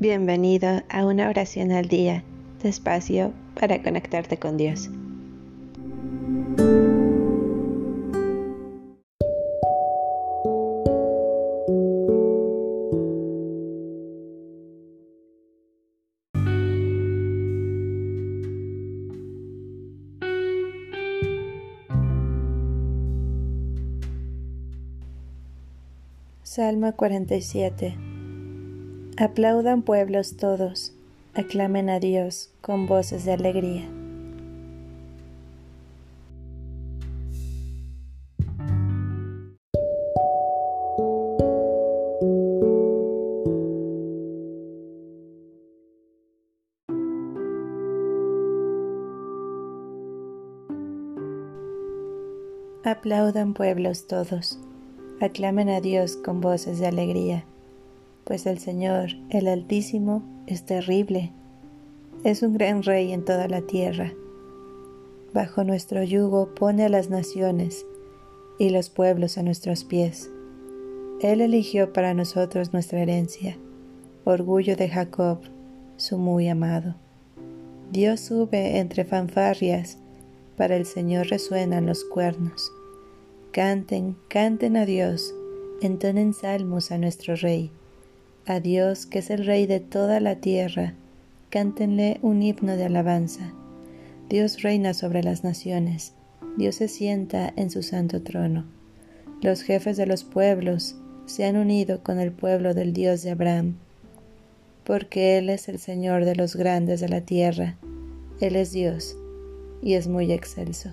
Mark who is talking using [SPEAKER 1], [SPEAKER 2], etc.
[SPEAKER 1] Bienvenido a una oración al día, despacio para conectarte con Dios. Salmo 47 Aplaudan pueblos todos, aclamen a Dios con voces de alegría. Aplaudan pueblos todos, aclamen a Dios con voces de alegría pues el Señor, el Altísimo, es terrible. Es un gran rey en toda la tierra. Bajo nuestro yugo pone a las naciones y los pueblos a nuestros pies. Él eligió para nosotros nuestra herencia, orgullo de Jacob, su muy amado. Dios sube entre fanfarrias, para el Señor resuenan los cuernos. Canten, canten a Dios, entonen salmos a nuestro Rey a Dios, que es el Rey de toda la tierra, cántenle un himno de alabanza. Dios reina sobre las naciones, Dios se sienta en su santo trono. Los jefes de los pueblos se han unido con el pueblo del Dios de Abraham, porque Él es el Señor de los grandes de la tierra, Él es Dios y es muy excelso.